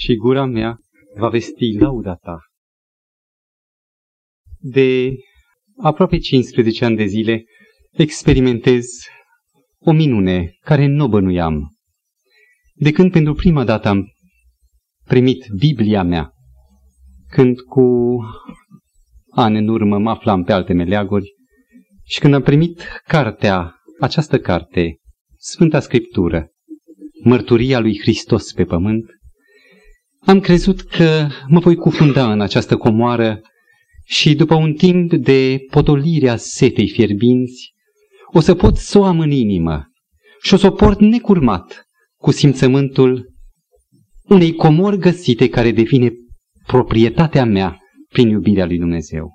și gura mea va vesti lauda ta. De aproape 15 ani de zile experimentez o minune care nu bănuiam. De când pentru prima dată am primit Biblia mea, când cu ani în urmă mă aflam pe alte meleaguri și când am primit cartea, această carte, Sfânta Scriptură, mărturia lui Hristos pe pământ, am crezut că mă voi cufunda în această comoară și după un timp de potolire a setei fierbinți, o să pot să o am în inimă și o să o port necurmat cu simțământul unei comori găsite care devine proprietatea mea prin iubirea lui Dumnezeu.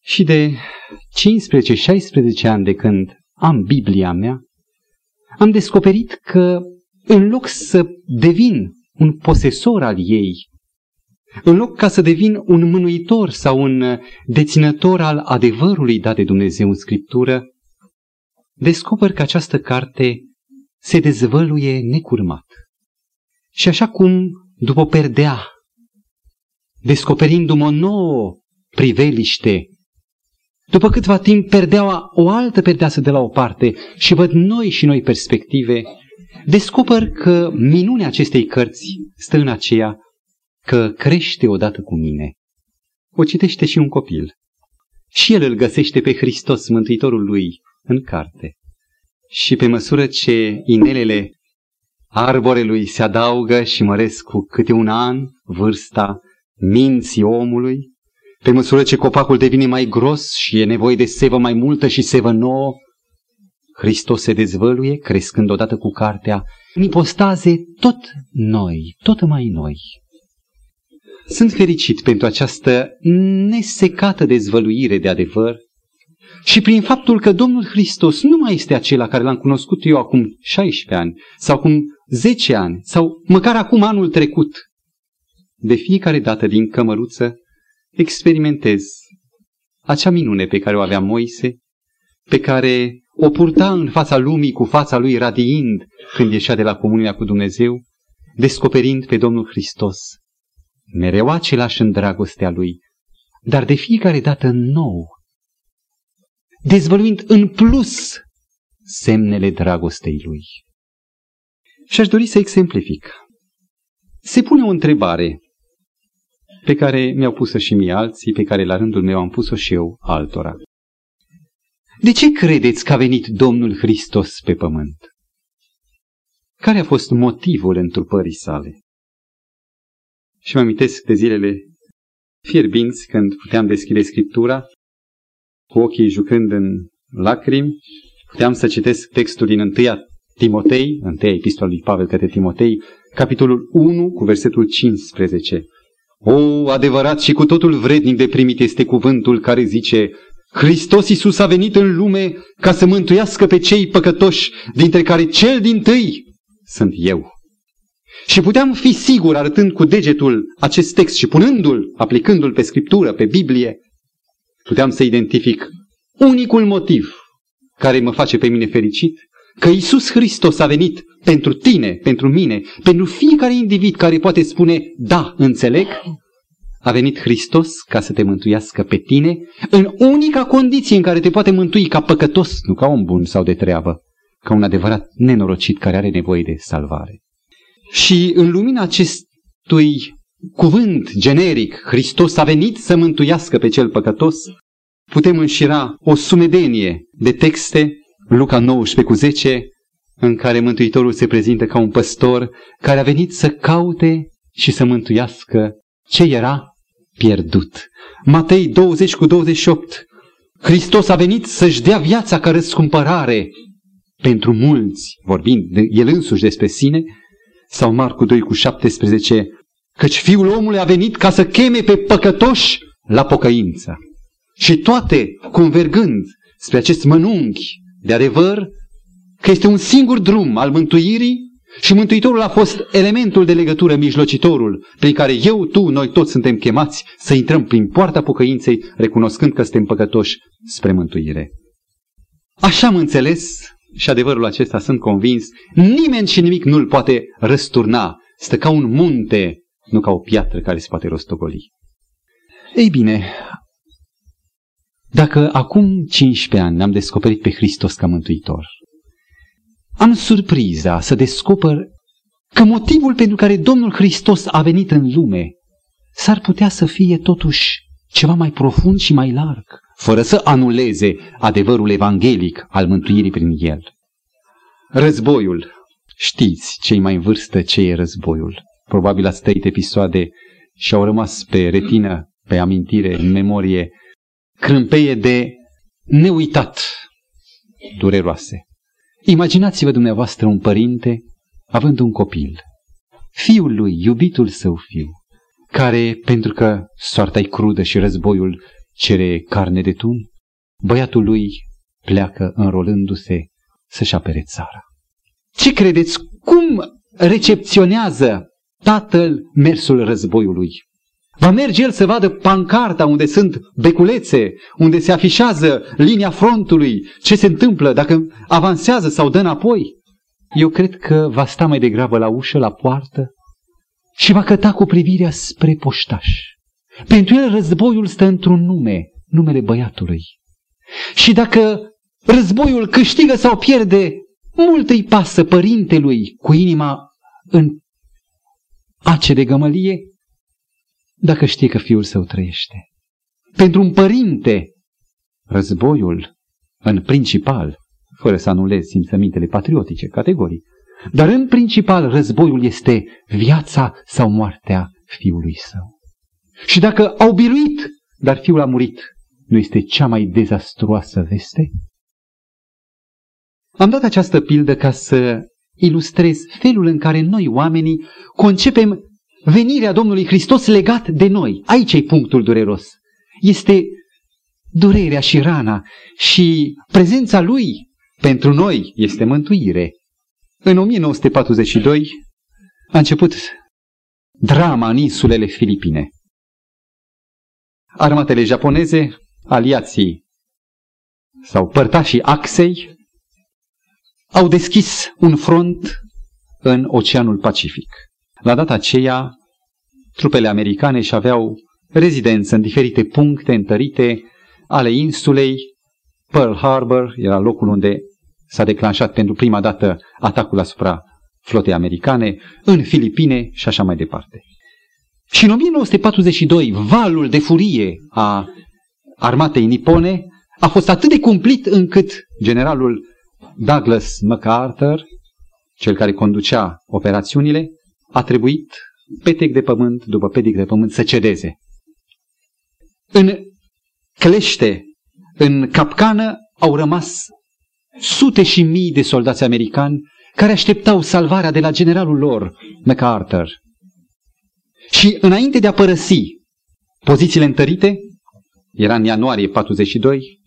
Și de 15-16 ani de când am Biblia mea, am descoperit că în loc să devin un posesor al ei, în loc ca să devin un mânuitor sau un deținător al adevărului dat de Dumnezeu în Scriptură, descoper că această carte se dezvăluie necurmat. Și așa cum, după perdea, descoperindu-mă o nouă priveliște, după câtva timp perdeaua o altă perdeasă de la o parte și văd noi și noi perspective, descoper că minunea acestei cărți stă în aceea că crește odată cu mine. O citește și un copil. Și el îl găsește pe Hristos, Mântuitorul lui, în carte. Și pe măsură ce inelele arborelui se adaugă și măresc cu câte un an vârsta minții omului, pe măsură ce copacul devine mai gros și e nevoie de sevă mai multă și sevă nouă, Hristos se dezvăluie, crescând odată cu cartea, în ipostaze tot noi, tot mai noi. Sunt fericit pentru această nesecată dezvăluire de adevăr și prin faptul că Domnul Hristos nu mai este acela care l-am cunoscut eu acum 16 ani sau acum 10 ani sau măcar acum anul trecut. De fiecare dată din cămăruță experimentez acea minune pe care o avea Moise, pe care o purta în fața lumii cu fața lui radiind când ieșea de la comunia cu Dumnezeu, descoperind pe Domnul Hristos, mereu același în dragostea lui, dar de fiecare dată nou, dezvăluind în plus semnele dragostei lui. Și aș dori să exemplific. Se pune o întrebare pe care mi-au pus-o și mie alții, pe care la rândul meu am pus-o și eu altora. De ce credeți că a venit Domnul Hristos pe pământ? Care a fost motivul întrupării sale? Și mă amintesc de zilele fierbinți când puteam deschide Scriptura, cu ochii jucând în lacrimi, puteam să citesc textul din 1 Timotei, 1 epistola lui Pavel către Timotei, capitolul 1 cu versetul 15. O, adevărat și cu totul vrednic de primit este cuvântul care zice, Hristos Iisus a venit în lume ca să mântuiască pe cei păcătoși, dintre care cel din tâi sunt eu. Și puteam fi sigur, arătând cu degetul acest text și punându-l, aplicându-l pe Scriptură, pe Biblie, puteam să identific unicul motiv care mă face pe mine fericit, că Iisus Hristos a venit pentru tine, pentru mine, pentru fiecare individ care poate spune, da, înțeleg, a venit Hristos ca să te mântuiască pe tine în unica condiție în care te poate mântui ca păcătos, nu ca om bun sau de treabă, ca un adevărat nenorocit care are nevoie de salvare. Și în lumina acestui cuvânt generic, Hristos a venit să mântuiască pe cel păcătos, putem înșira o sumedenie de texte, Luca 19 cu 10, în care Mântuitorul se prezintă ca un păstor care a venit să caute și să mântuiască ce era pierdut. Matei 20 cu 28. Hristos a venit să-și dea viața ca răscumpărare pentru mulți, vorbind de el însuși despre sine, sau Marcu 2 cu 17, căci Fiul omului a venit ca să cheme pe păcătoși la pocăință. Și toate convergând spre acest mănunchi de adevăr, că este un singur drum al mântuirii și Mântuitorul a fost elementul de legătură, mijlocitorul, prin care eu, tu, noi toți suntem chemați să intrăm prin poarta pocăinței, recunoscând că suntem păcătoși spre mântuire. Așa am înțeles și adevărul acesta sunt convins, nimeni și nimic nu-l poate răsturna. Stă ca un munte nu ca o piatră care se poate rostogoli. Ei bine, dacă acum 15 ani ne-am descoperit pe Hristos ca Mântuitor, am surpriza să descoper că motivul pentru care Domnul Hristos a venit în lume s-ar putea să fie totuși ceva mai profund și mai larg, fără să anuleze adevărul evanghelic al mântuirii prin el. Războiul. Știți, cei mai în vârstă, ce e războiul. Probabil ați trăit episoade și au rămas pe retină, pe amintire, în memorie, crâmpeie de neuitat, dureroase. Imaginați-vă dumneavoastră un părinte având un copil, fiul lui, iubitul său fiu, care, pentru că soarta e crudă și războiul cere carne de tun, băiatul lui pleacă înrolându-se să-și apere țara. Ce credeți? Cum recepționează tatăl mersul războiului? Va merge el să vadă pancarta unde sunt beculețe, unde se afișează linia frontului, ce se întâmplă, dacă avansează sau dă înapoi? Eu cred că va sta mai degrabă la ușă, la poartă și va căta cu privirea spre poștaș. Pentru el războiul stă într-un nume, numele băiatului. Și dacă războiul câștigă sau pierde, mult îi pasă părintelui cu inima în ace de gămălie, dacă știe că fiul său trăiește. Pentru un părinte, războiul, în principal, fără să anulez simțămintele patriotice, categorii, dar în principal războiul este viața sau moartea fiului său. Și dacă au biruit, dar fiul a murit, nu este cea mai dezastruoasă veste? Am dat această pildă ca să ilustrez felul în care noi, oamenii, concepem venirea Domnului Hristos legat de noi. Aici e punctul dureros. Este durerea și rana și prezența Lui pentru noi este mântuire. În 1942 a început drama în insulele Filipine. Armatele japoneze, aliații sau părtașii Axei, au deschis un front în Oceanul Pacific. La data aceea, trupele americane și aveau rezidență în diferite puncte întărite ale insulei. Pearl Harbor era locul unde s-a declanșat pentru prima dată atacul asupra flotei americane, în Filipine și așa mai departe. Și în 1942, valul de furie a armatei nipone a fost atât de cumplit încât generalul Douglas MacArthur, cel care conducea operațiunile, a trebuit petec de pământ după petec de pământ să cedeze. În clește, în capcană, au rămas sute și mii de soldați americani care așteptau salvarea de la generalul lor, MacArthur. Și înainte de a părăsi pozițiile întărite, era în ianuarie 42,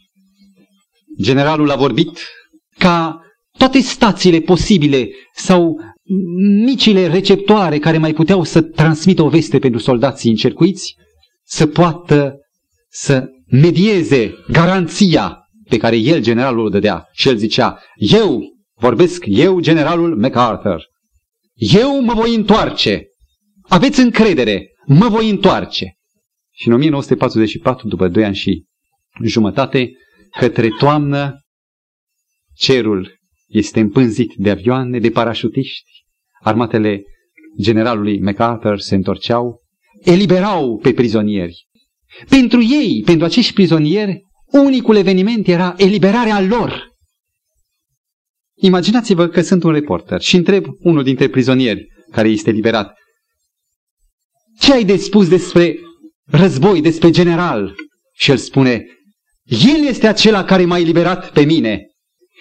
generalul a vorbit ca toate stațiile posibile sau micile receptoare care mai puteau să transmită o veste pentru soldații încercuiți, să poată să medieze garanția pe care el, generalul, o dădea. Și el zicea, eu vorbesc, eu, generalul MacArthur, eu mă voi întoarce. Aveți încredere, mă voi întoarce. Și în 1944, după doi ani și jumătate, către toamnă, cerul este împânzit de avioane, de parașutiști. Armatele generalului MacArthur se întorceau, eliberau pe prizonieri. Pentru ei, pentru acești prizonieri, unicul eveniment era eliberarea lor. Imaginați-vă că sunt un reporter și întreb unul dintre prizonieri care este liberat. Ce ai de spus despre război, despre general? Și el spune, el este acela care m-a eliberat pe mine.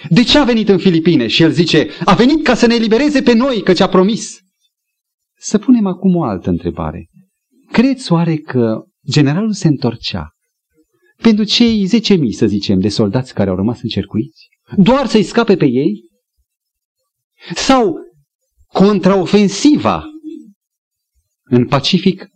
De ce a venit în Filipine? Și el zice, a venit ca să ne elibereze pe noi, căci a promis. Să punem acum o altă întrebare. Credeți oare că generalul se întorcea pentru cei 10.000, să zicem, de soldați care au rămas încercuiți? Doar să-i scape pe ei? Sau contraofensiva în Pacific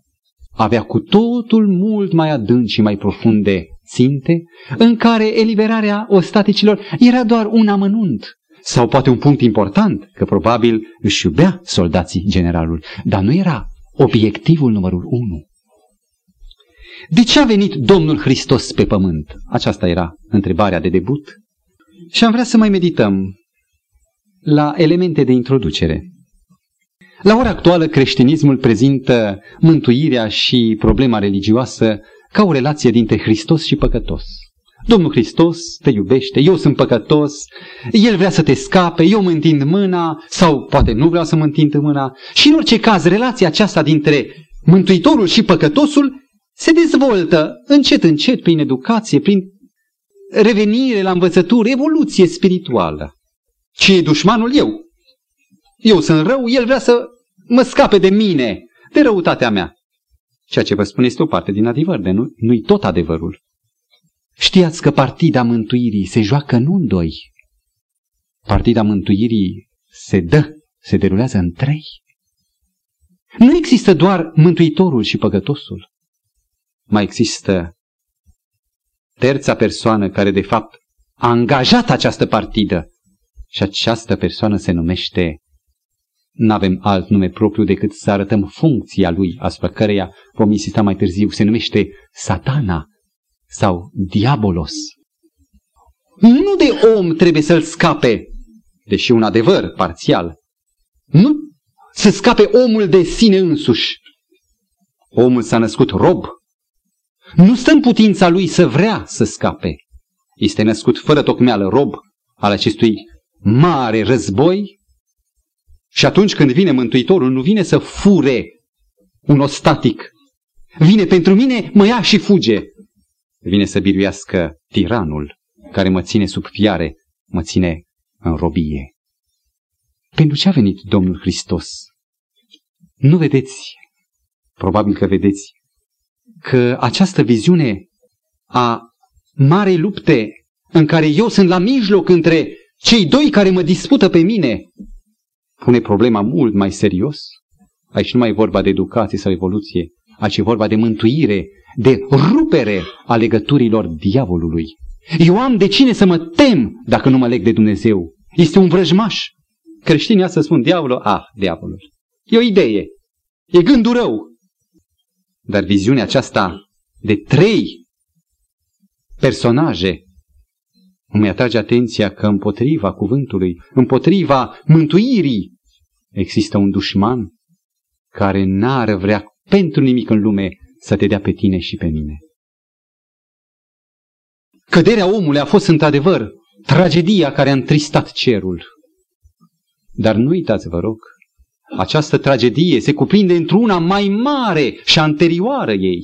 avea cu totul mult mai adânc și mai profunde ținte, în care eliberarea ostaticilor era doar un amănunt, sau poate un punct important, că probabil își iubea soldații generalul, dar nu era obiectivul numărul unu. De ce a venit Domnul Hristos pe pământ? Aceasta era întrebarea de debut. Și am vrea să mai medităm la elemente de introducere. La ora actuală, creștinismul prezintă mântuirea și problema religioasă ca o relație dintre Hristos și păcătos. Domnul Hristos te iubește, eu sunt păcătos, El vrea să te scape, eu mă întind mâna sau poate nu vreau să mă întind mâna. Și în orice caz, relația aceasta dintre Mântuitorul și păcătosul se dezvoltă încet, încet, prin educație, prin revenire la învățătură, evoluție spirituală. Ce e dușmanul? Eu. Eu sunt rău, el vrea să mă scape de mine, de răutatea mea. Ceea ce vă spun este o parte din adevăr, de nu, nu-i tot adevărul. Știați că partida mântuirii se joacă nu în doi. Partida mântuirii se dă, se derulează în trei. Nu există doar mântuitorul și păcătosul. Mai există terța persoană care de fapt a angajat această partidă și această persoană se numește nu avem alt nume propriu decât să arătăm funcția lui, asupra căreia vom insista mai târziu, se numește satana sau diabolos. Nu de om trebuie să-l scape, deși un adevăr parțial. Nu să scape omul de sine însuși. Omul s-a născut rob. Nu stă în putința lui să vrea să scape. Este născut fără tocmeală rob al acestui mare război și atunci când vine Mântuitorul, nu vine să fure un ostatic. Vine pentru mine, mă ia și fuge. Vine să biruiască tiranul care mă ține sub fiare, mă ține în robie. Pentru ce a venit Domnul Hristos? Nu vedeți, probabil că vedeți, că această viziune a marei lupte în care eu sunt la mijloc între cei doi care mă dispută pe mine, pune problema mult mai serios. Aici nu mai e vorba de educație sau evoluție, aici e vorba de mântuire, de rupere a legăturilor diavolului. Eu am de cine să mă tem dacă nu mă leg de Dumnezeu. Este un vrăjmaș. Creștinii astăzi spun diavolul, ah, diavolul. E o idee. E gândul rău. Dar viziunea aceasta de trei personaje îmi atrage atenția că împotriva cuvântului, împotriva mântuirii, există un dușman care n-ar vrea pentru nimic în lume să te dea pe tine și pe mine. Căderea omului a fost într-adevăr tragedia care a întristat cerul. Dar nu uitați, vă rog, această tragedie se cuprinde într-una mai mare și anterioară ei.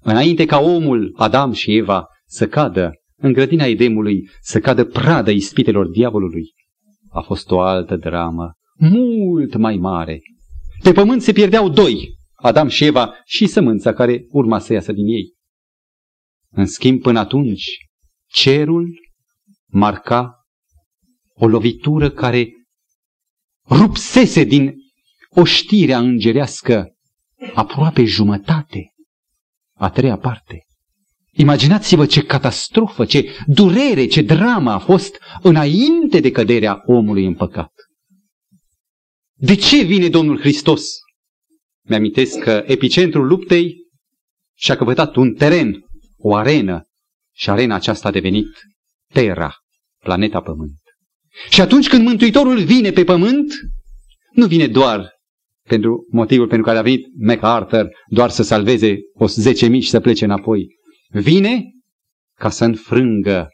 Înainte ca omul, Adam și Eva, să cadă în grădina Edemului să cadă pradă ispitelor diavolului, a fost o altă dramă, mult mai mare. Pe pământ se pierdeau doi, Adam și Eva și sămânța care urma să iasă din ei. În schimb, până atunci, cerul marca o lovitură care rupsese din oștirea îngerească aproape jumătate, a treia parte. Imaginați-vă ce catastrofă, ce durere, ce dramă a fost înainte de căderea omului în păcat. De ce vine Domnul Hristos? Mi-amintesc că epicentrul luptei și-a căpătat un teren, o arenă, și arena aceasta a devenit Terra, planeta Pământ. Și atunci când Mântuitorul vine pe Pământ, nu vine doar pentru motivul pentru care a venit MacArthur, doar să salveze o 10.000 și să plece înapoi, vine ca să înfrângă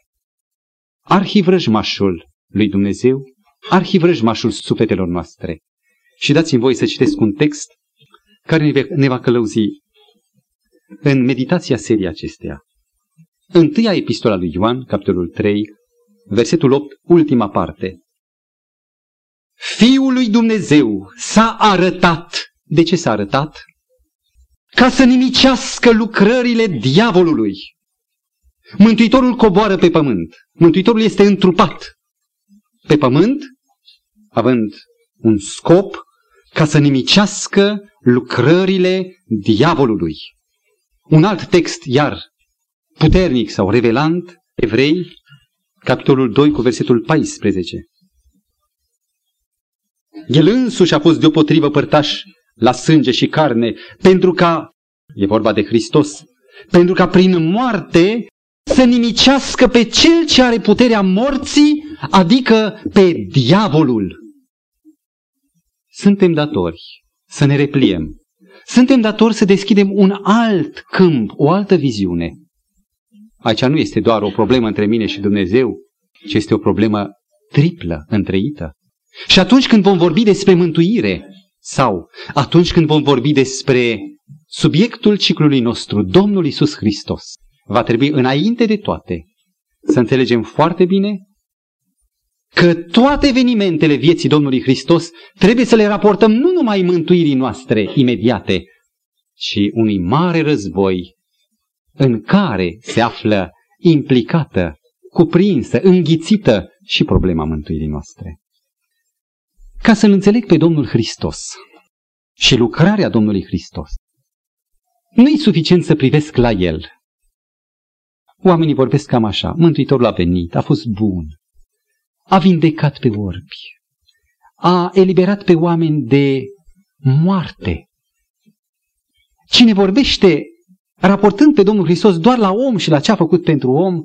arhivrăjmașul lui Dumnezeu, arhivrăjmașul sufletelor noastre. Și dați-mi voi să citesc un text care ne va călăuzi în meditația serii acesteia. Întâia epistola lui Ioan, capitolul 3, versetul 8, ultima parte. Fiul lui Dumnezeu s-a arătat. De ce s-a arătat? ca să nimicească lucrările diavolului. Mântuitorul coboară pe pământ. Mântuitorul este întrupat pe pământ, având un scop ca să nimicească lucrările diavolului. Un alt text, iar puternic sau revelant, Evrei, capitolul 2 cu versetul 14. El însuși a fost deopotrivă părtaș la sânge și carne, pentru ca, e vorba de Hristos, pentru ca prin moarte să nimicească pe cel ce are puterea morții, adică pe diavolul. Suntem datori să ne repliem. Suntem datori să deschidem un alt câmp, o altă viziune. Aici nu este doar o problemă între mine și Dumnezeu, ci este o problemă triplă, întreită. Și atunci când vom vorbi despre mântuire, sau atunci când vom vorbi despre subiectul ciclului nostru, Domnul Isus Hristos, va trebui înainte de toate să înțelegem foarte bine că toate evenimentele vieții Domnului Hristos trebuie să le raportăm nu numai mântuirii noastre imediate, ci unui mare război în care se află implicată, cuprinsă, înghițită și problema mântuirii noastre. Ca să-L înțeleg pe Domnul Hristos și lucrarea Domnului Hristos, nu e suficient să privesc la El. Oamenii vorbesc cam așa, Mântuitorul a venit, a fost bun, a vindecat pe orbi, a eliberat pe oameni de moarte. Cine vorbește raportând pe Domnul Hristos doar la om și la ce a făcut pentru om,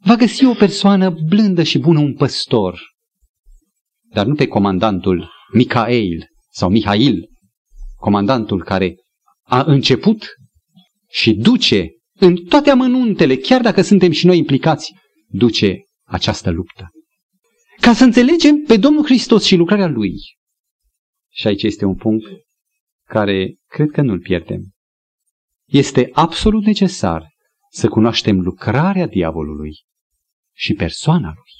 va găsi o persoană blândă și bună, un păstor, dar nu pe comandantul Micael sau Mihail, comandantul care a început și duce în toate amănuntele, chiar dacă suntem și noi implicați, duce această luptă. Ca să înțelegem pe Domnul Hristos și lucrarea Lui. Și aici este un punct care cred că nu-l pierdem. Este absolut necesar să cunoaștem lucrarea diavolului și persoana lui.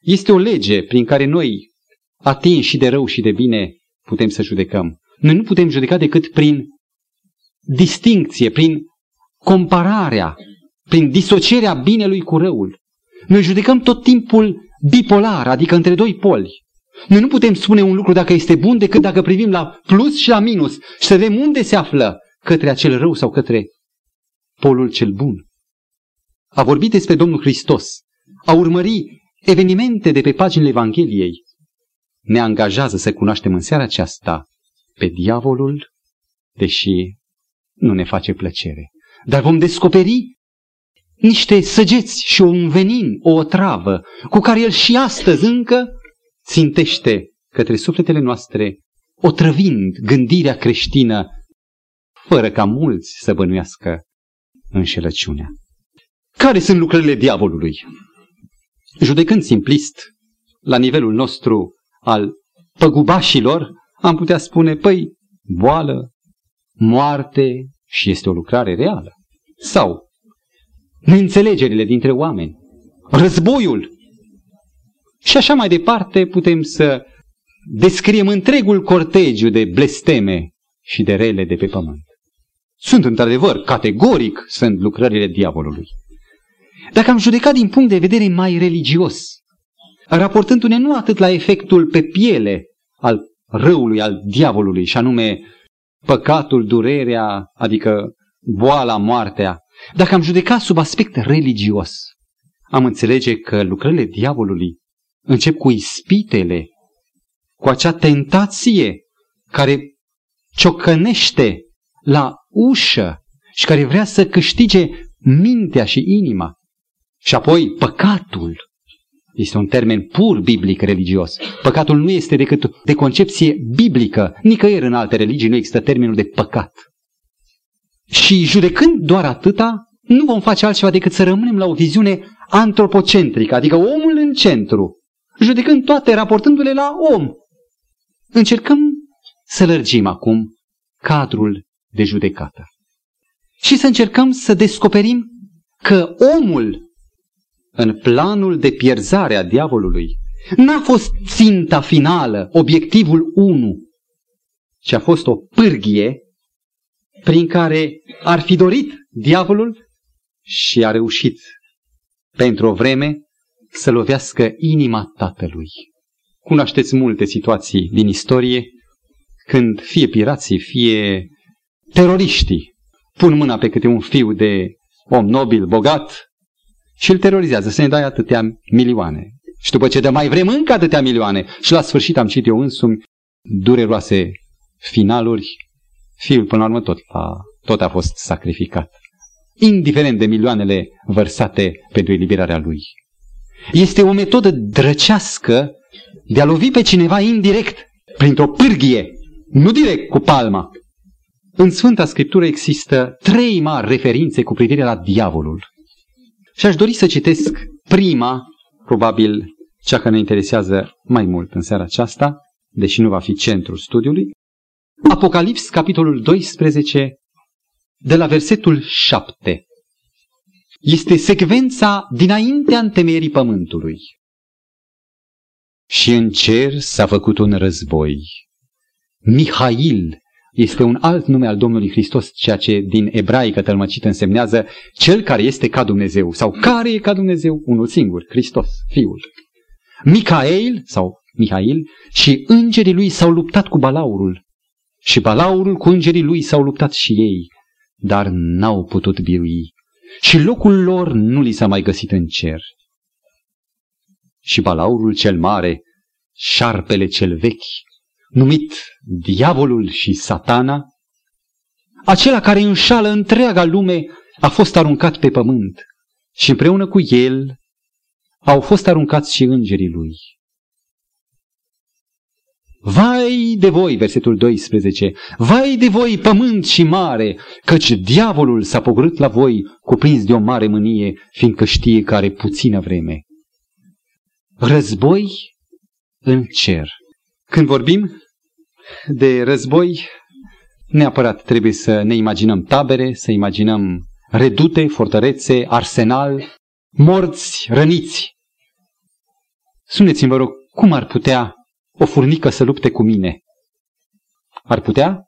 Este o lege prin care noi, atinși și de rău și de bine, putem să judecăm. Noi nu putem judeca decât prin distincție, prin compararea, prin disocierea binelui cu răul. Noi judecăm tot timpul bipolar, adică între doi poli. Noi nu putem spune un lucru dacă este bun decât dacă privim la plus și la minus și să vedem unde se află către acel rău sau către polul cel bun. A vorbit despre Domnul Hristos, a urmări evenimente de pe paginile Evangheliei, ne angajează să cunoaștem în seara aceasta pe diavolul, deși nu ne face plăcere. Dar vom descoperi niște săgeți și un venin, o otravă, cu care el și astăzi încă țintește către sufletele noastre, otrăvind gândirea creștină, fără ca mulți să bănuiască înșelăciunea. Care sunt lucrările diavolului? Judecând simplist, la nivelul nostru al păgubașilor, am putea spune, păi, boală, moarte și este o lucrare reală. Sau neînțelegerile dintre oameni, războiul. Și așa mai departe putem să descriem întregul cortegiu de blesteme și de rele de pe pământ. Sunt într-adevăr, categoric, sunt lucrările diavolului. Dacă am judecat din punct de vedere mai religios, raportându-ne nu atât la efectul pe piele al răului, al diavolului, și anume păcatul, durerea, adică boala, moartea, dacă am judecat sub aspect religios, am înțelege că lucrările diavolului încep cu ispitele, cu acea tentație care ciocănește la ușă și care vrea să câștige mintea și inima. Și apoi păcatul. Este un termen pur biblic religios. Păcatul nu este decât de concepție biblică. Nicăieri în alte religii nu există termenul de păcat. Și judecând doar atâta, nu vom face altceva decât să rămânem la o viziune antropocentrică, adică omul în centru, judecând toate, raportându-le la om. Încercăm să lărgim acum cadrul de judecată și să încercăm să descoperim că omul, în planul de pierzare a diavolului, n-a fost ținta finală, obiectivul 1, ci a fost o pârghie prin care ar fi dorit diavolul și a reușit pentru o vreme să lovească inima tatălui. Cunoașteți multe situații din istorie când fie pirații, fie teroriștii pun mâna pe câte un fiu de om nobil, bogat și îl terorizează să ne dai atâtea milioane. Și după ce de mai vrem încă atâtea milioane și la sfârșit am citit eu însumi dureroase finaluri, fiul până la urmă tot a, tot a fost sacrificat. Indiferent de milioanele vărsate pentru eliberarea lui. Este o metodă drăcească de a lovi pe cineva indirect, printr-o pârghie, nu direct cu palma. În Sfânta Scriptură există trei mari referințe cu privire la diavolul. Și aș dori să citesc prima, probabil cea care ne interesează mai mult în seara aceasta, deși nu va fi centrul studiului, Apocalips, capitolul 12, de la versetul 7. Este secvența dinaintea întemeierii pământului. Și în cer s-a făcut un război. Mihail este un alt nume al Domnului Hristos, ceea ce din ebraică tălmăcit însemnează cel care este ca Dumnezeu sau care e ca Dumnezeu, unul singur, Hristos, Fiul. Micael sau Mihail și îngerii lui s-au luptat cu balaurul și balaurul cu îngerii lui s-au luptat și ei, dar n-au putut birui și locul lor nu li s-a mai găsit în cer. Și balaurul cel mare, șarpele cel vechi, numit diavolul și satana, acela care înșală întreaga lume, a fost aruncat pe pământ și împreună cu el au fost aruncați și îngerii lui. Vai de voi, versetul 12, vai de voi, pământ și mare, căci diavolul s-a pogorât la voi, cuprins de o mare mânie, fiindcă știe că are puțină vreme. Război în cer. Când vorbim de război, neapărat trebuie să ne imaginăm tabere, să imaginăm redute, fortărețe, arsenal, morți, răniți. Suneți-mi, vă rog, cum ar putea o furnică să lupte cu mine? Ar putea?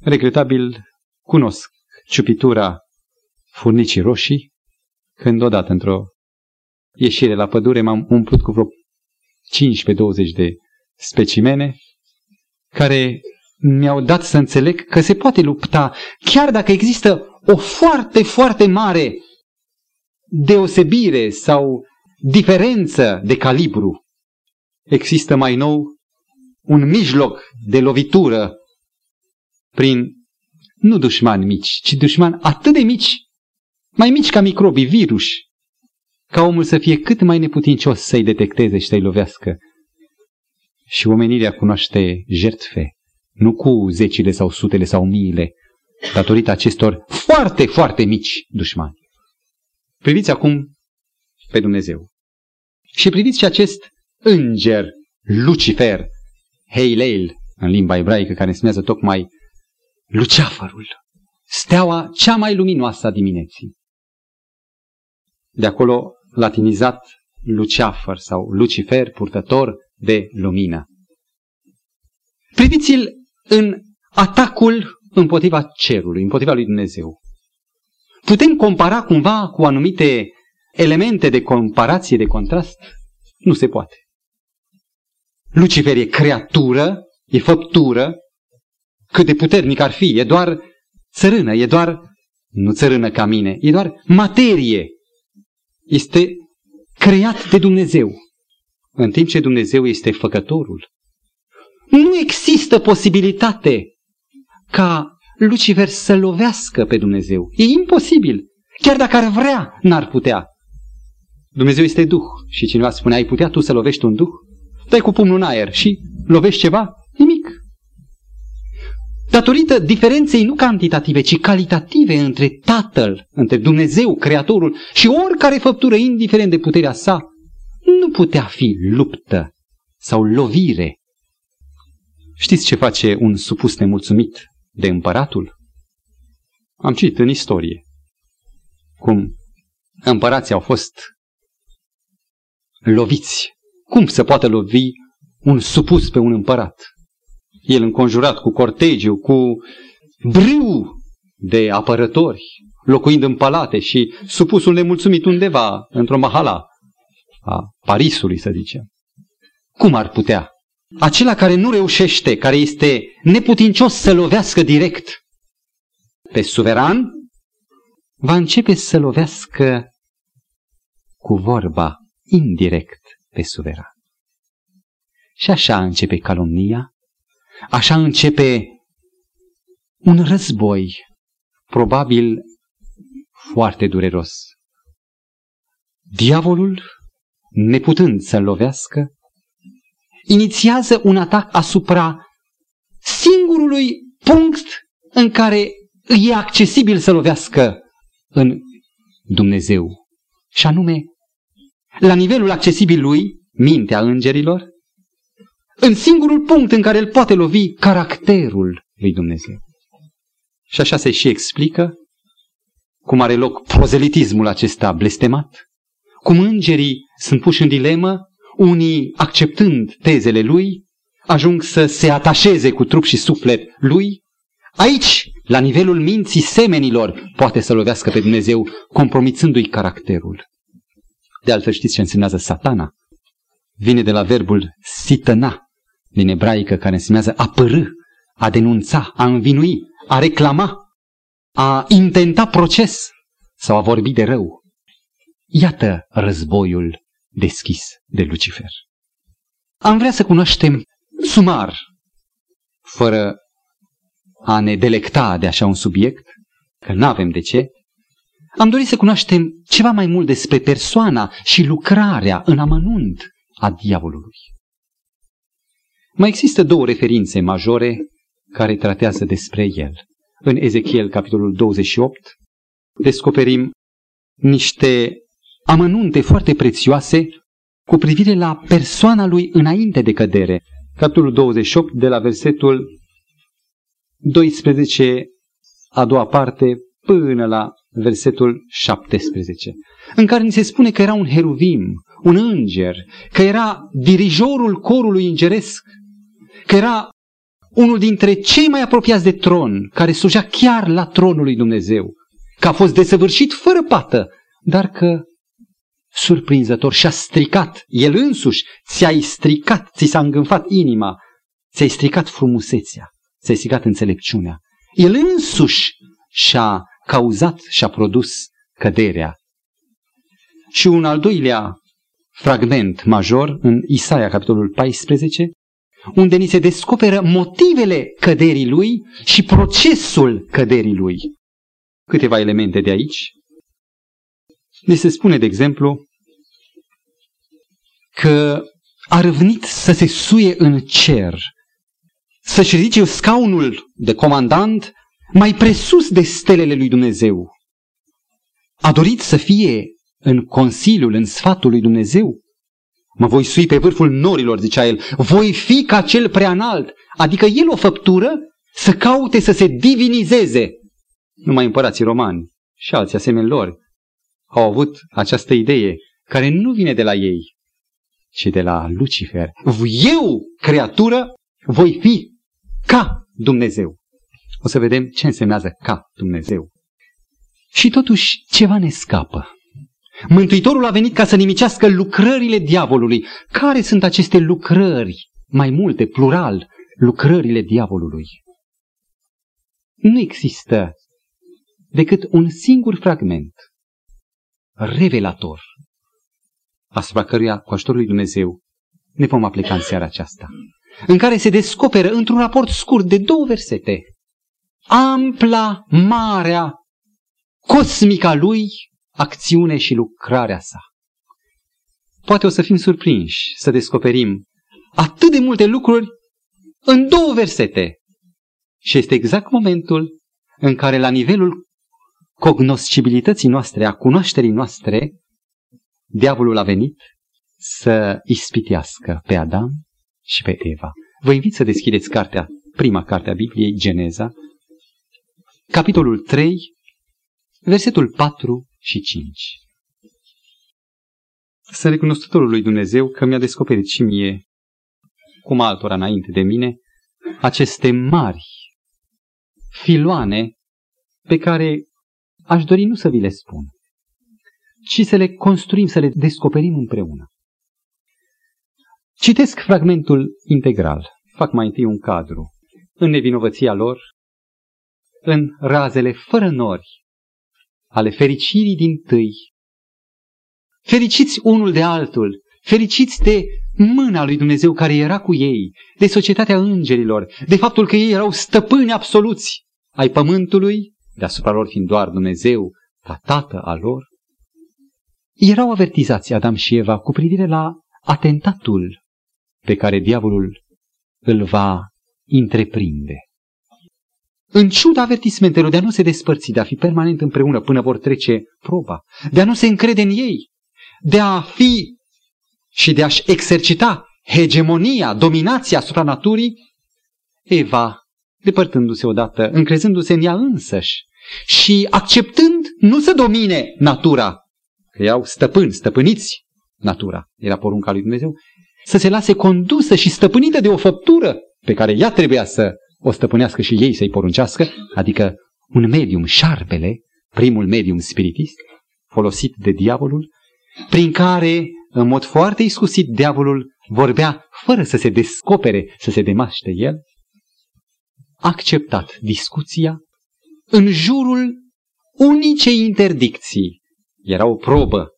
Regretabil cunosc ciupitura furnicii roșii, când odată într-o ieșire la pădure m-am umplut cu vreo 15-20 de specimene care mi-au dat să înțeleg că se poate lupta, chiar dacă există o foarte, foarte mare deosebire sau diferență de calibru. Există mai nou un mijloc de lovitură prin nu dușmani mici, ci dușmani atât de mici, mai mici ca microbii, virus, ca omul să fie cât mai neputincios să-i detecteze și să-i lovească. Și omenirea cunoaște jertfe, nu cu zecile sau sutele sau miile, datorită acestor foarte, foarte mici dușmani. Priviți acum pe Dumnezeu. Și priviți și acest înger, Lucifer, Heileil, în limba ebraică, care înseamnă tocmai Luceafărul, steaua cea mai luminoasă a dimineții. De acolo latinizat Luceafăr sau Lucifer, purtător de lumină. Priviți-l în atacul împotriva cerului, împotriva lui Dumnezeu. Putem compara cumva cu anumite elemente de comparație, de contrast? Nu se poate. Lucifer e creatură, e făptură, cât de puternic ar fi, e doar țărână, e doar, nu țărână ca mine, e doar materie. Este creat de Dumnezeu, în timp ce Dumnezeu este făcătorul. Nu există posibilitate ca Lucifer să lovească pe Dumnezeu. E imposibil. Chiar dacă ar vrea, n-ar putea. Dumnezeu este Duh și cineva spune, ai putea tu să lovești un Duh? Dai cu pumnul în aer și lovești ceva? Nimic. Datorită diferenței nu cantitative, ci calitative între Tatăl, între Dumnezeu, Creatorul și oricare făptură, indiferent de puterea sa, nu putea fi luptă sau lovire. Știți ce face un supus nemulțumit de împăratul? Am citit în istorie cum împărații au fost loviți. Cum se poate lovi un supus pe un împărat? El înconjurat cu cortegiu, cu brâu de apărători, locuind în palate și supusul nemulțumit undeva, într-o mahala a Parisului, să zicem. Cum ar putea? Acela care nu reușește, care este neputincios să lovească direct pe suveran, va începe să lovească cu vorba indirect pe suveran. Și așa începe calomnia, Așa începe un război, probabil foarte dureros. Diavolul, neputând să-l lovească, inițiază un atac asupra singurului punct în care îi e accesibil să lovească în Dumnezeu. Și anume, la nivelul accesibil lui, mintea îngerilor, în singurul punct în care îl poate lovi caracterul lui Dumnezeu. Și așa se și explică cum are loc prozelitismul acesta blestemat, cum îngerii sunt puși în dilemă, unii acceptând tezele lui, ajung să se atașeze cu trup și suflet lui. Aici, la nivelul minții semenilor, poate să lovească pe Dumnezeu, compromițându-i caracterul. De altfel știți ce însemnează satana? Vine de la verbul sităna, din ebraică, care însemnează a părâ, a denunța, a învinui, a reclama, a intenta proces sau a vorbi de rău. Iată războiul deschis de Lucifer. Am vrea să cunoaștem sumar, fără a ne delecta de așa un subiect, că nu avem de ce, am dorit să cunoaștem ceva mai mult despre persoana și lucrarea în amănunt a diavolului. Mai există două referințe majore care tratează despre el. În Ezechiel, capitolul 28, descoperim niște amănunte foarte prețioase cu privire la persoana lui înainte de cădere. Capitolul 28, de la versetul 12, a doua parte, până la versetul 17, în care ni se spune că era un heruvim, un înger, că era dirijorul corului îngeresc, că era unul dintre cei mai apropiați de tron, care slujea chiar la tronul lui Dumnezeu, că a fost desăvârșit fără pată, dar că surprinzător și-a stricat, el însuși ți-ai stricat, ți s-a îngânfat inima, ți-ai stricat frumusețea, ți-ai stricat înțelepciunea. El însuși și-a cauzat și a produs căderea. Și un al doilea fragment major în Isaia, capitolul 14, unde ni se descoperă motivele căderii lui și procesul căderii lui. Câteva elemente de aici. Ni se spune, de exemplu, că a râvnit să se suie în cer, să-și ridice scaunul de comandant mai presus de stelele lui Dumnezeu. A dorit să fie în Consiliul, în sfatul lui Dumnezeu. Mă voi sui pe vârful norilor, zicea el. Voi fi ca cel prea înalt. Adică el o făptură să caute să se divinizeze. Numai împărații romani și alții asemenea lor au avut această idee care nu vine de la ei, ci de la Lucifer. Eu, creatură, voi fi ca Dumnezeu. O să vedem ce însemnează ca Dumnezeu. Și totuși ceva ne scapă. Mântuitorul a venit ca să nimicească lucrările diavolului. Care sunt aceste lucrări? Mai multe, plural, lucrările diavolului. Nu există decât un singur fragment revelator asupra căruia, cu ajutorul lui Dumnezeu, ne vom aplica în seara aceasta, în care se descoperă într-un raport scurt de două versete ampla, marea, cosmica lui acțiune și lucrarea sa. Poate o să fim surprinși să descoperim atât de multe lucruri în două versete. Și este exact momentul în care la nivelul cognoscibilității noastre, a cunoașterii noastre, diavolul a venit să ispitească pe Adam și pe Eva. Vă invit să deschideți cartea, prima carte a Bibliei, Geneza, capitolul 3, versetul 4 și 5. Sunt recunoscătorul lui Dumnezeu că mi-a descoperit și mie, cum altora înainte de mine, aceste mari filoane pe care aș dori nu să vi le spun, ci să le construim, să le descoperim împreună. Citesc fragmentul integral. Fac mai întâi un cadru. În nevinovăția lor, în razele fără nori ale fericirii din tâi. Fericiți unul de altul, fericiți de mâna lui Dumnezeu care era cu ei, de societatea îngerilor, de faptul că ei erau stăpâni absoluți ai pământului, deasupra lor fiind doar Dumnezeu, ca tată al lor, erau avertizați Adam și Eva cu privire la atentatul pe care diavolul îl va întreprinde. În ciuda avertismentelor de a nu se despărți, de a fi permanent împreună până vor trece proba, de a nu se încrede în ei, de a fi și de a-și exercita hegemonia, dominația asupra naturii, Eva, depărtându-se odată, încrezându-se în ea însăși și acceptând nu să domine natura, că iau stăpâni, stăpâniți natura, era porunca lui Dumnezeu, să se lase condusă și stăpânită de o făptură pe care ea trebuia să o stăpânească și ei să-i poruncească, adică un medium, șarpele, primul medium spiritist, folosit de diavolul, prin care, în mod foarte iscusit, diavolul vorbea fără să se descopere, să se demaște el, acceptat discuția în jurul unicei interdicții. Era o probă,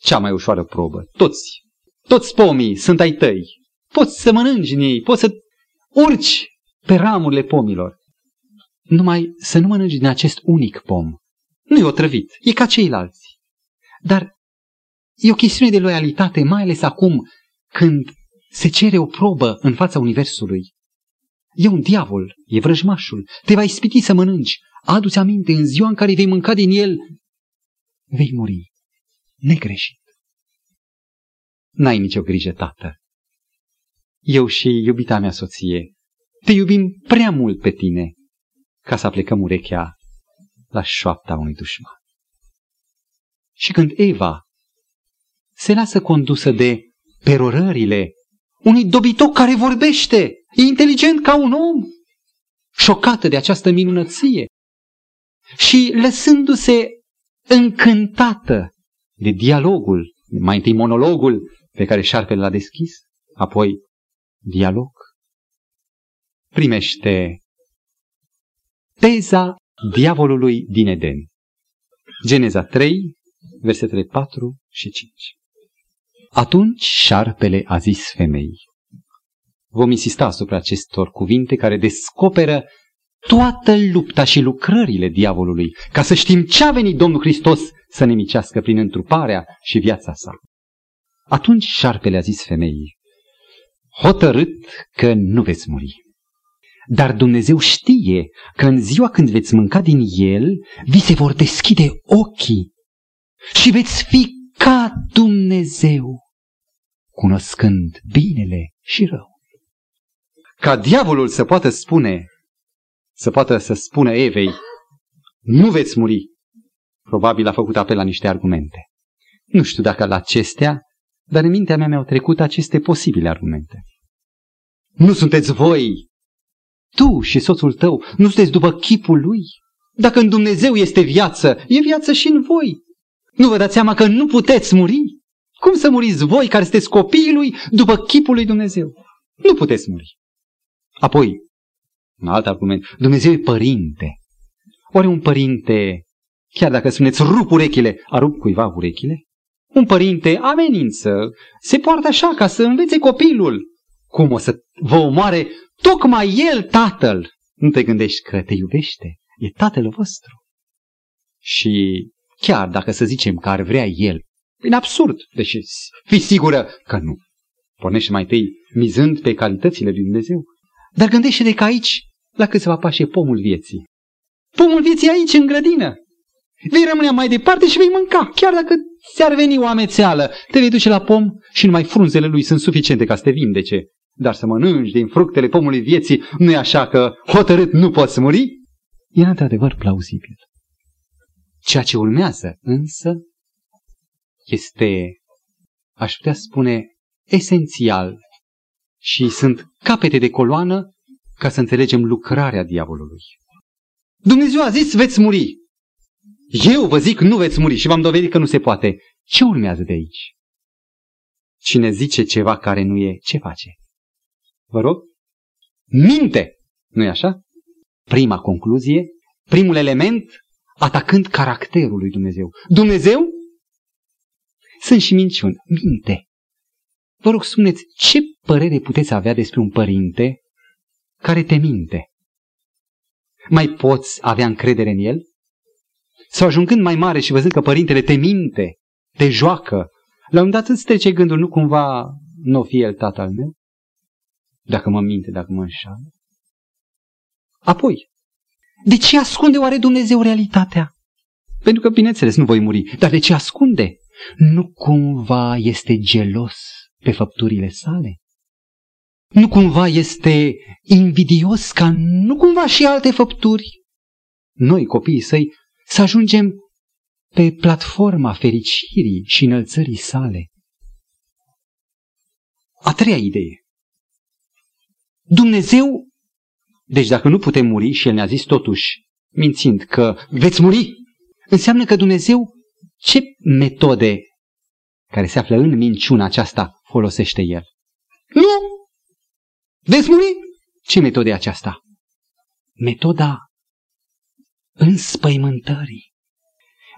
cea mai ușoară probă. Toți, toți pomii sunt ai tăi. Poți să mănânci în ei, poți să urci pe ramurile pomilor. Numai să nu mănânci din acest unic pom. Nu e otrăvit, e ca ceilalți. Dar e o chestiune de loialitate, mai ales acum când se cere o probă în fața Universului. E un diavol, e vrăjmașul, te va ispiti să mănânci. Adu-ți aminte, în ziua în care vei mânca din el, vei muri, negreșit. N-ai nicio grijă, tată. Eu și iubita mea soție te iubim prea mult pe tine ca să plecăm urechea la șoapta unui dușman. Și când Eva se lasă condusă de perorările unui dobitoc care vorbește, e inteligent ca un om, șocată de această minunăție și lăsându-se încântată de dialogul, mai întâi monologul pe care șarpele l-a deschis, apoi dialog, primește teza diavolului din Eden. Geneza 3, versetele 4 și 5. Atunci șarpele a zis femei. Vom insista asupra acestor cuvinte care descoperă toată lupta și lucrările diavolului, ca să știm ce a venit Domnul Hristos să ne micească prin întruparea și viața sa. Atunci șarpele a zis femeii, hotărât că nu veți muri. Dar Dumnezeu știe că în ziua când veți mânca din el, vi se vor deschide ochii și veți fi ca Dumnezeu, cunoscând binele și rău. Ca diavolul să poată spune, să poată să spună Evei, nu veți muri, probabil a făcut apel la niște argumente. Nu știu dacă la acestea, dar în mintea mea mi-au trecut aceste posibile argumente. Nu sunteți voi tu și soțul tău nu sunteți după chipul lui? Dacă în Dumnezeu este viață, e viață și în voi. Nu vă dați seama că nu puteți muri? Cum să muriți voi care sunteți copiii lui după chipul lui Dumnezeu? Nu puteți muri. Apoi, un alt argument, Dumnezeu e părinte. Oare un părinte, chiar dacă spuneți rup urechile, a rup cuiva urechile? Un părinte amenință, se poartă așa ca să învețe copilul. Cum o să vă omoare Tocmai El, Tatăl, nu te gândești că te iubește, e Tatăl vostru. Și chiar dacă să zicem că ar vrea El, e absurd, deși fi sigură că nu. Pornește mai întâi mizând pe calitățile lui Dumnezeu. Dar gândește-te că aici, la câțiva pași, e pomul vieții. Pomul vieții aici, în grădină. Vei rămâne mai departe și vei mânca. Chiar dacă ți-ar veni o amețeală, te vei duce la pom și numai frunzele lui sunt suficiente ca să te vindece. Dar să mănânci din fructele pomului vieții, nu e așa că hotărât nu poți muri? E într-adevăr plauzibil. Ceea ce urmează însă este, aș putea spune, esențial și sunt capete de coloană ca să înțelegem lucrarea diavolului. Dumnezeu a zis veți muri. Eu vă zic nu veți muri și v-am dovedit că nu se poate. Ce urmează de aici? Cine zice ceva care nu e, ce face? Vă rog? Minte! nu e așa? Prima concluzie, primul element, atacând caracterul lui Dumnezeu. Dumnezeu? Sunt și minciuni. Minte. Vă rog, spuneți, ce părere puteți avea despre un părinte care te minte? Mai poți avea încredere în el? Sau ajungând mai mare și văzând că părintele te minte, te joacă, la un dat îți trece gândul, nu cumva nu fi el tatăl meu? Dacă mă minte, dacă mă înșală? Apoi, de ce ascunde oare Dumnezeu realitatea? Pentru că, bineînțeles, nu voi muri. Dar de ce ascunde? Nu cumva este gelos pe făpturile sale? Nu cumva este invidios ca nu cumva și alte făpturi? Noi, copiii săi, să ajungem pe platforma fericirii și înălțării sale. A treia idee. Dumnezeu, deci dacă nu putem muri, și El ne-a zis totuși, mințind că veți muri, înseamnă că Dumnezeu ce metode care se află în minciuna aceasta folosește El? Nu! Veți muri? Ce metode e aceasta? Metoda înspăimântării.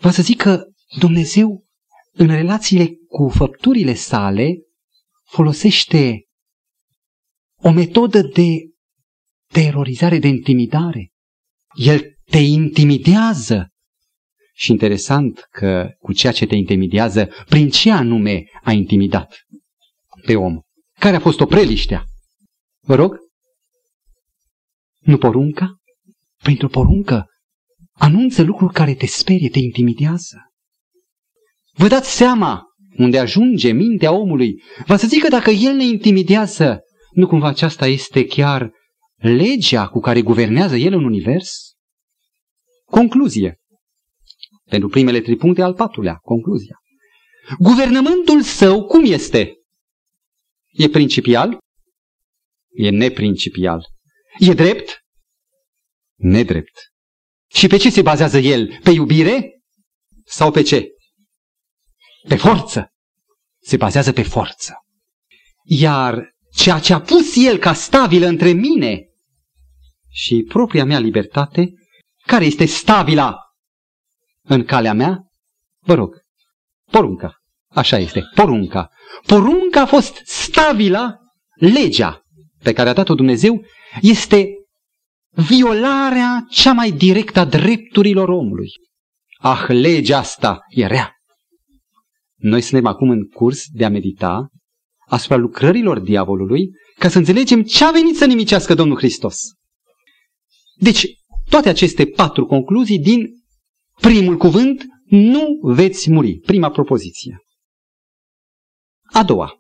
Vă să zic că Dumnezeu, în relațiile cu făpturile sale, folosește o metodă de terorizare, de intimidare. El te intimidează. Și interesant că cu ceea ce te intimidează, prin ce anume a intimidat pe om? Care a fost o preliștea? Vă rog? Nu porunca? Pentru poruncă anunță lucruri care te sperie, te intimidează. Vă dați seama unde ajunge mintea omului. Va să zic că dacă el ne intimidează, nu cumva aceasta este chiar legea cu care guvernează el în univers? Concluzie. Pentru primele trei puncte al patrulea, concluzia. Guvernământul său cum este? E principial? E neprincipial. E drept? Nedrept. Și pe ce se bazează el? Pe iubire? Sau pe ce? Pe forță. Se bazează pe forță. Iar ceea ce a pus el ca stabilă între mine și propria mea libertate, care este stabila în calea mea? Vă rog, porunca. Așa este, porunca. Porunca a fost stabila, legea pe care a dat-o Dumnezeu este violarea cea mai directă a drepturilor omului. Ah, legea asta e rea. Noi suntem acum în curs de a medita asupra lucrărilor diavolului ca să înțelegem ce a venit să nimicească Domnul Hristos. Deci, toate aceste patru concluzii din primul cuvânt, nu veți muri. Prima propoziție. A doua.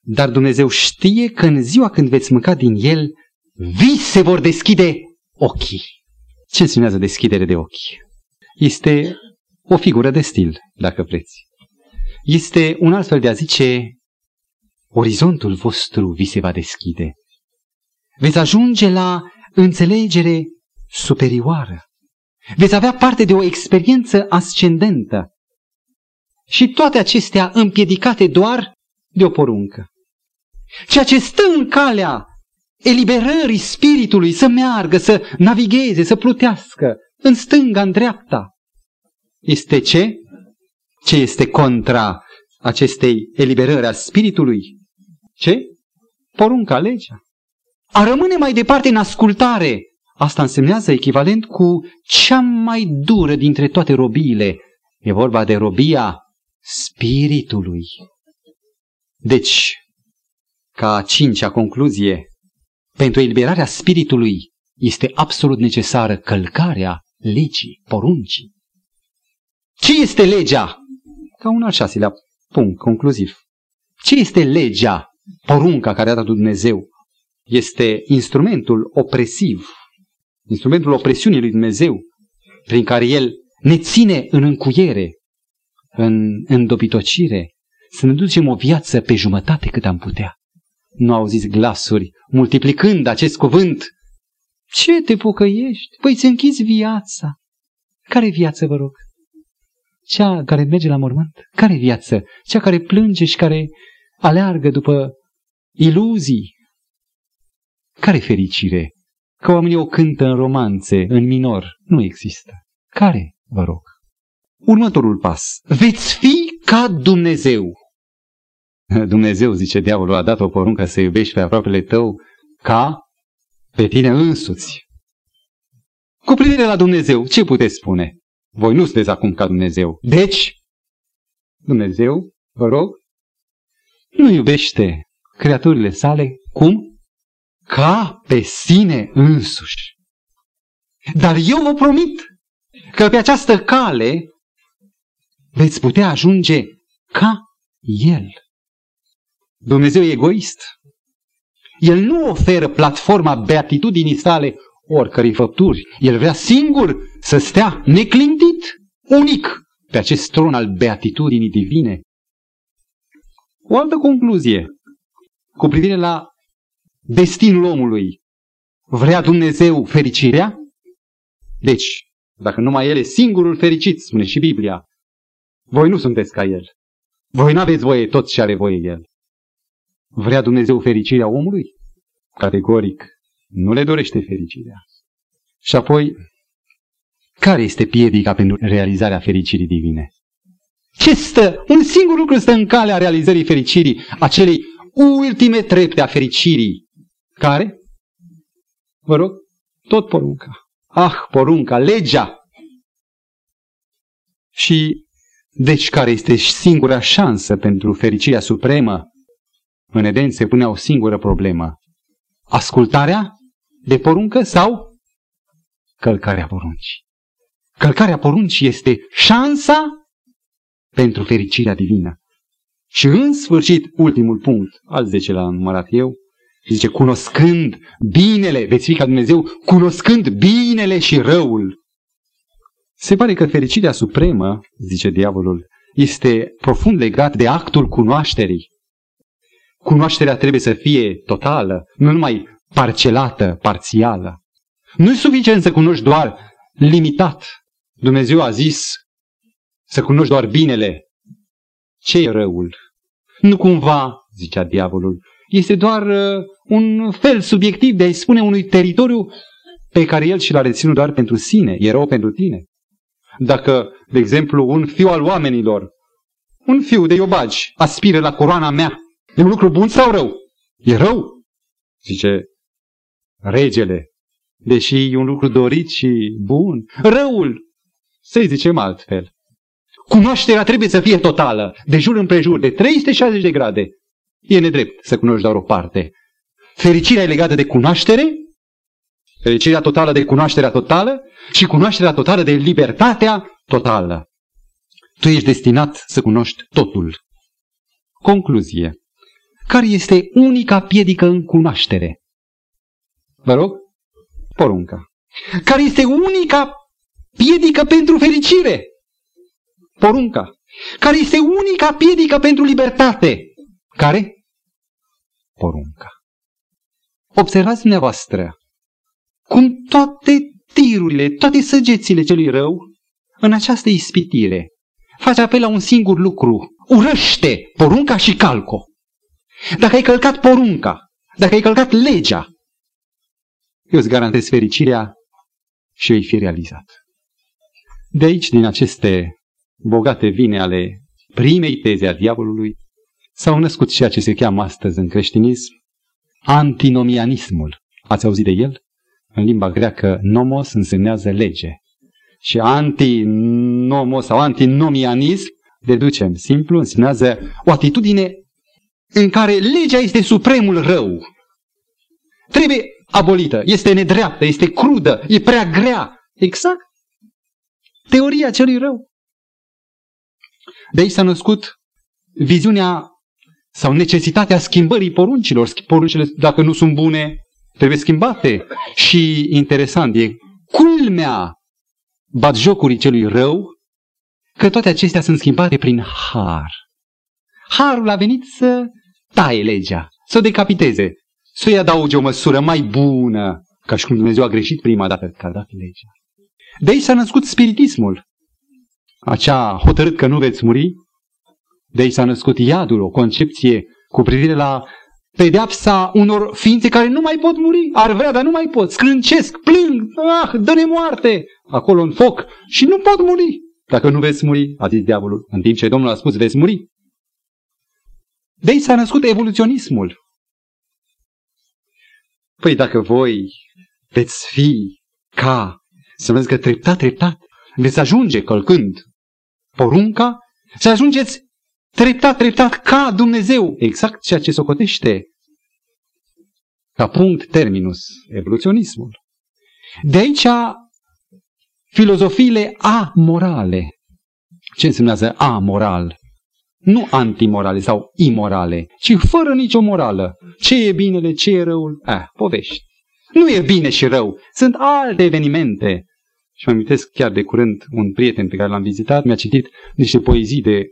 Dar Dumnezeu știe că în ziua când veți mânca din el, vi se vor deschide ochii. Ce înseamnă deschidere de ochi? Este o figură de stil, dacă vreți. Este un alt fel de a zice, orizontul vostru vi se va deschide. Veți ajunge la înțelegere superioară. Veți avea parte de o experiență ascendentă. Și toate acestea împiedicate doar de o poruncă. Ceea ce stă în calea eliberării spiritului să meargă, să navigheze, să plutească în stânga, în dreapta. Este ce? Ce este contra acestei eliberări a spiritului? Ce? Porunca, legea. A rămâne mai departe în ascultare. Asta însemnează echivalent cu cea mai dură dintre toate robiile. E vorba de robia spiritului. Deci, ca a cincea concluzie, pentru eliberarea spiritului este absolut necesară călcarea legii, poruncii. Ce este legea? Ca un al șaselea punct concluziv. Ce este legea, porunca care a dat Dumnezeu? Este instrumentul opresiv, instrumentul opresiunii lui Dumnezeu, prin care El ne ține în încuiere, în îndobitocire, să ne ducem o viață pe jumătate cât am putea nu auziți glasuri multiplicând acest cuvânt. Ce te pocăiești? Păi ți închizi viața. Care viață, vă rog? Cea care merge la mormânt? Care viață? Cea care plânge și care aleargă după iluzii? Care fericire? Că oamenii o cântă în romanțe, în minor. Nu există. Care, vă rog? Următorul pas. Veți fi ca Dumnezeu. Dumnezeu, zice diavolul, a dat o poruncă să iubești pe aproapele tău ca pe tine însuți. Cu privire la Dumnezeu, ce puteți spune? Voi nu sunteți acum ca Dumnezeu. Deci, Dumnezeu, vă rog, nu iubește creaturile sale cum? Ca pe sine însuși. Dar eu vă promit că pe această cale veți putea ajunge ca El. Dumnezeu e egoist. El nu oferă platforma beatitudinii sale oricărei făpturi. El vrea singur să stea neclintit, unic, pe acest tron al beatitudinii divine. O altă concluzie cu privire la destinul omului. Vrea Dumnezeu fericirea? Deci, dacă numai El e singurul fericit, spune și Biblia, voi nu sunteți ca El. Voi nu aveți voie tot ce are voie El. Vrea Dumnezeu fericirea omului? Categoric, nu le dorește fericirea. Și apoi, care este piedica pentru realizarea fericirii divine? Ce stă? Un singur lucru stă în calea realizării fericirii, acelei ultime trepte a fericirii. Care? Vă rog, tot porunca. Ah, porunca, legea. Și deci care este singura șansă pentru fericirea supremă? În Eden se punea o singură problemă. Ascultarea de poruncă sau călcarea poruncii? Călcarea poruncii este șansa pentru fericirea divină. Și în sfârșit, ultimul punct, al 10 la numărat eu, zice, cunoscând binele, veți fi ca Dumnezeu, cunoscând binele și răul. Se pare că fericirea supremă, zice diavolul, este profund legat de actul cunoașterii. Cunoașterea trebuie să fie totală, nu numai parcelată, parțială. Nu e suficient să cunoști doar limitat. Dumnezeu a zis să cunoști doar binele. Ce e răul? Nu cumva, zicea diavolul, este doar uh, un fel subiectiv de a-i spune unui teritoriu pe care el și l-a reținut doar pentru sine, e rău pentru tine. Dacă, de exemplu, un fiu al oamenilor, un fiu de iobagi, aspiră la coroana mea, e un lucru bun sau rău? E rău, zice regele, deși e un lucru dorit și bun. Răul, să-i zicem altfel. Cunoașterea trebuie să fie totală, de jur împrejur, de 360 de grade. E nedrept să cunoști doar o parte. Fericirea e legată de cunoaștere, fericirea totală de cunoașterea totală și cunoașterea totală de libertatea totală. Tu ești destinat să cunoști totul. Concluzie. Care este unica piedică în cunoaștere? Vă rog? Porunca. Care este unica piedică pentru fericire? Porunca, care este unica piedică pentru libertate. Care? Porunca. Observați dumneavoastră cum toate tirurile, toate săgețile celui rău, în această ispitire, face apel la un singur lucru. Urăște porunca și calco. Dacă ai călcat porunca, dacă ai călcat legea, eu îți garantez fericirea și vei fi realizat. De aici, din aceste bogate vine ale primei teze a diavolului, s-au născut ceea ce se cheamă astăzi în creștinism antinomianismul. Ați auzit de el? În limba greacă, nomos însemnează lege. Și antinomos sau antinomianism, deducem simplu, însemnează o atitudine în care legea este supremul rău. Trebuie abolită, este nedreaptă, este crudă, e prea grea. Exact. Teoria celui rău. De aici s-a născut viziunea sau necesitatea schimbării poruncilor. Poruncile, dacă nu sunt bune, trebuie schimbate. Și interesant, e culmea batjocurii celui rău că toate acestea sunt schimbate prin har. Harul a venit să taie legea, să o decapiteze, să-i adauge o măsură mai bună, ca și cum Dumnezeu a greșit prima dată că a dat legea. De aici s-a născut spiritismul acea hotărât că nu veți muri, de aici s-a născut iadul, o concepție cu privire la pedeapsa unor ființe care nu mai pot muri, ar vrea, dar nu mai pot, scrâncesc, plâng, ah, dă-ne moarte, acolo în foc și nu pot muri. Dacă nu veți muri, a zis diavolul, în timp ce Domnul a spus, veți muri. De aici s-a născut evoluționismul. Păi dacă voi veți fi ca, să vedeți că treptat, treptat, veți ajunge călcând porunca, să ajungeți treptat, treptat ca Dumnezeu. Exact ceea ce socotește ca punct terminus evoluționismul. De aici filozofiile amorale. Ce însemnează amoral? Nu antimorale sau imorale, ci fără nicio morală. Ce e binele, ce e răul? Eh, povești. Nu e bine și rău. Sunt alte evenimente. Și mă amintesc chiar de curând un prieten pe care l-am vizitat mi-a citit niște poezii de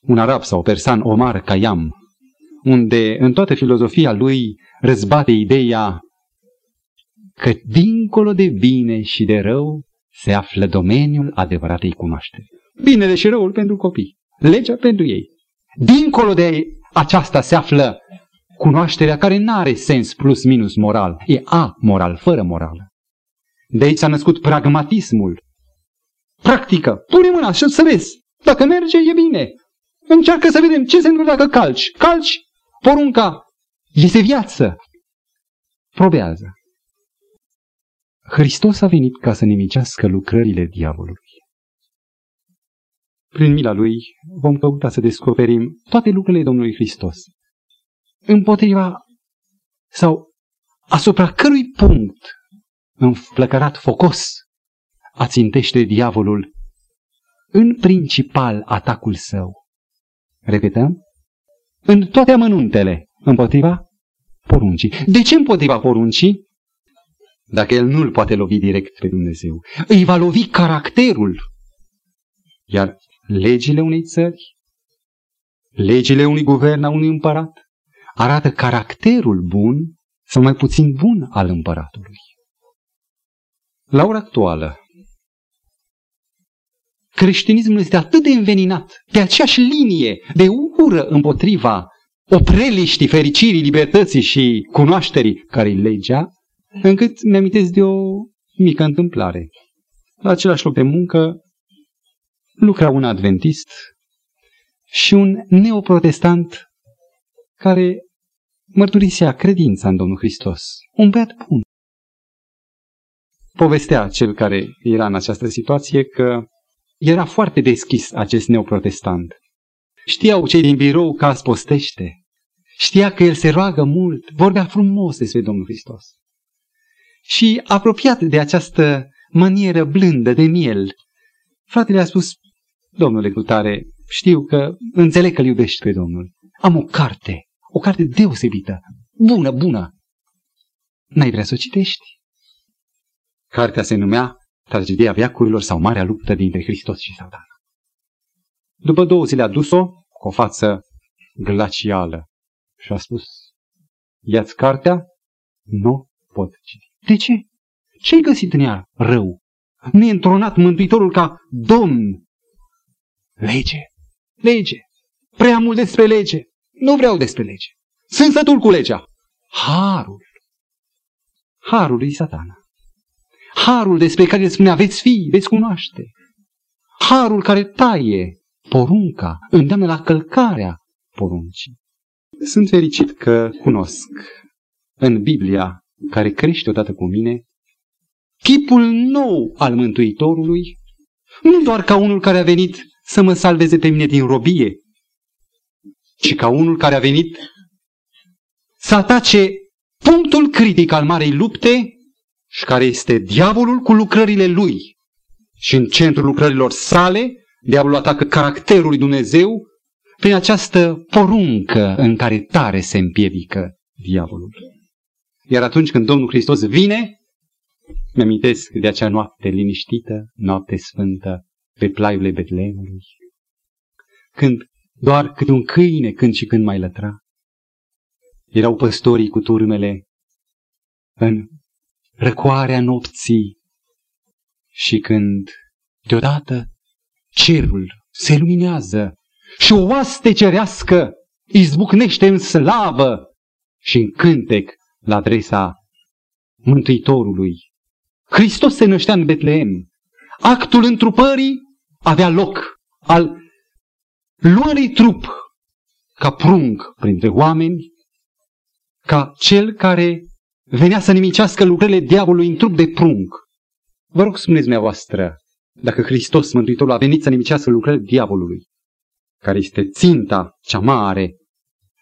un arab sau persan, Omar Khayyam, unde în toată filozofia lui răzbate ideea că dincolo de bine și de rău se află domeniul adevăratei cunoașteri. Binele și răul pentru copii, legea pentru ei. Dincolo de aceasta se află cunoașterea care nu are sens plus minus moral, e a moral, fără morală. De aici s-a născut pragmatismul. Practică, pune mâna și să vezi. Dacă merge, e bine. Încearcă să vedem ce se întâmplă dacă calci. Calci, porunca, este viață. Probează. Hristos a venit ca să nimicească lucrările diavolului. Prin mila lui vom căuta să descoperim toate lucrurile Domnului Hristos. Împotriva sau asupra cărui punct înflăcărat focos ațintește diavolul în principal atacul său. Repetăm? În toate amănuntele împotriva poruncii. De ce împotriva poruncii? Dacă el nu-l poate lovi direct pe Dumnezeu, îi va lovi caracterul. Iar legile unei țări, legile unui guvern, a unui împărat, arată caracterul bun sau mai puțin bun al împăratului. La ora actuală, creștinismul este atât de înveninat pe aceeași linie de ură împotriva opreliștii fericirii, libertății și cunoașterii care e legea, încât mi-amintesc de o mică întâmplare. La același loc de muncă lucra un adventist și un neoprotestant care mărturisea credința în Domnul Hristos. Un băiat bun. Povestea cel care era în această situație că era foarte deschis acest neoprotestant. Știau cei din birou că aspostește. Știa că el se roagă mult, vorbea frumos despre Domnul Hristos. Și apropiat de această manieră blândă de miel, fratele a spus, domnule Cultare, știu că înțeleg că iubești pe Domnul. Am o carte, o carte deosebită, bună, bună. N-ai vrea să o citești? Cartea se numea Tragedia viacurilor sau Marea luptă dintre Hristos și Satana. După două zile a dus-o cu o față glacială și a spus, ia-ți cartea? Nu pot citi. De ce? Ce-ai găsit în ea rău? Nu e întronat Mântuitorul ca Domn. Lege. Lege. Prea mult despre lege. Nu vreau despre lege. Sunt sătul cu legea. Harul. Harul e satana. Harul despre care spunea veți fi, veți cunoaște. Harul care taie porunca, îndeamnă la călcarea poruncii. Sunt fericit că cunosc în Biblia care crește odată cu mine, chipul nou al Mântuitorului, nu doar ca unul care a venit să mă salveze pe mine din robie, ci ca unul care a venit să atace punctul critic al marei lupte și care este diavolul cu lucrările lui. Și în centrul lucrărilor sale, diavolul atacă caracterul lui Dumnezeu prin această poruncă în care tare se împiedică diavolul. Iar atunci când Domnul Hristos vine, mi-amintesc de acea noapte liniștită, noapte sfântă, pe plaiurile Betleemului, când doar câte un câine când și când mai lătra. Erau păstorii cu turmele în răcoarea nopții și când deodată cerul se luminează și o oaste cerească izbucnește în slavă și în cântec la adresa Mântuitorului. Hristos se năștea în Betleem. Actul întrupării avea loc al luării trup ca prunc printre oameni, ca cel care venea să nimicească lucrările diavolului în trup de prunc. Vă rog, spuneți dumneavoastră, dacă Hristos Mântuitorul a venit să nimicească lucrările diavolului, care este ținta cea mare,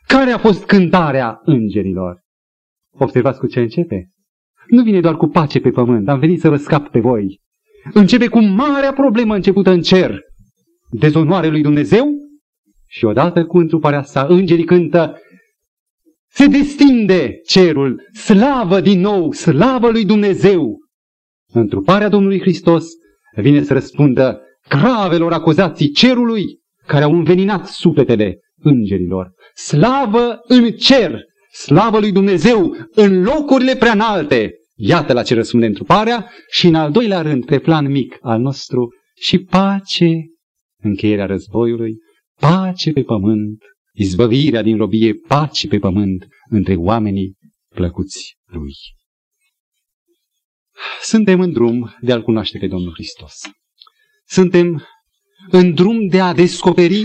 care a fost cântarea îngerilor? Observați cu ce începe. Nu vine doar cu pace pe pământ, am venit să vă scap pe voi. Începe cu marea problemă începută în cer. Dezonoare lui Dumnezeu și odată cu întruparea sa, îngerii cântă se destinde cerul, slavă din nou, slavă lui Dumnezeu. Întruparea Domnului Hristos vine să răspundă gravelor acuzații cerului care au înveninat sufletele îngerilor. Slavă în cer, slavă lui Dumnezeu în locurile prea înalte. Iată la ce răspunde întruparea și în al doilea rând, pe plan mic al nostru, și pace, încheierea războiului, pace pe pământ, izbăvirea din robie, pace pe pământ între oamenii plăcuți lui. Suntem în drum de a-L cunoaște pe Domnul Hristos. Suntem în drum de a descoperi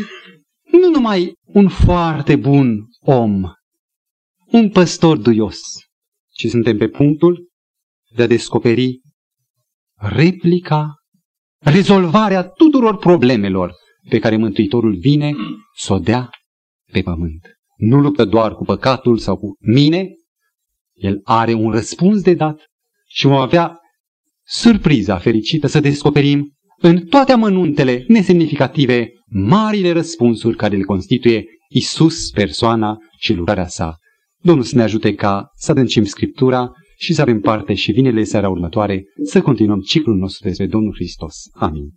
nu numai un foarte bun om, un păstor duios, ci suntem pe punctul de a descoperi replica, rezolvarea tuturor problemelor pe care Mântuitorul vine să o dea pe pământ. Nu luptă doar cu păcatul sau cu mine, el are un răspuns de dat și vom avea surpriza fericită să descoperim în toate amănuntele nesemnificative marile răspunsuri care le constituie Isus, persoana și lucrarea sa. Domnul să ne ajute ca să adâncim Scriptura și să avem parte și vinele seara următoare să continuăm ciclul nostru despre Domnul Hristos. Amin.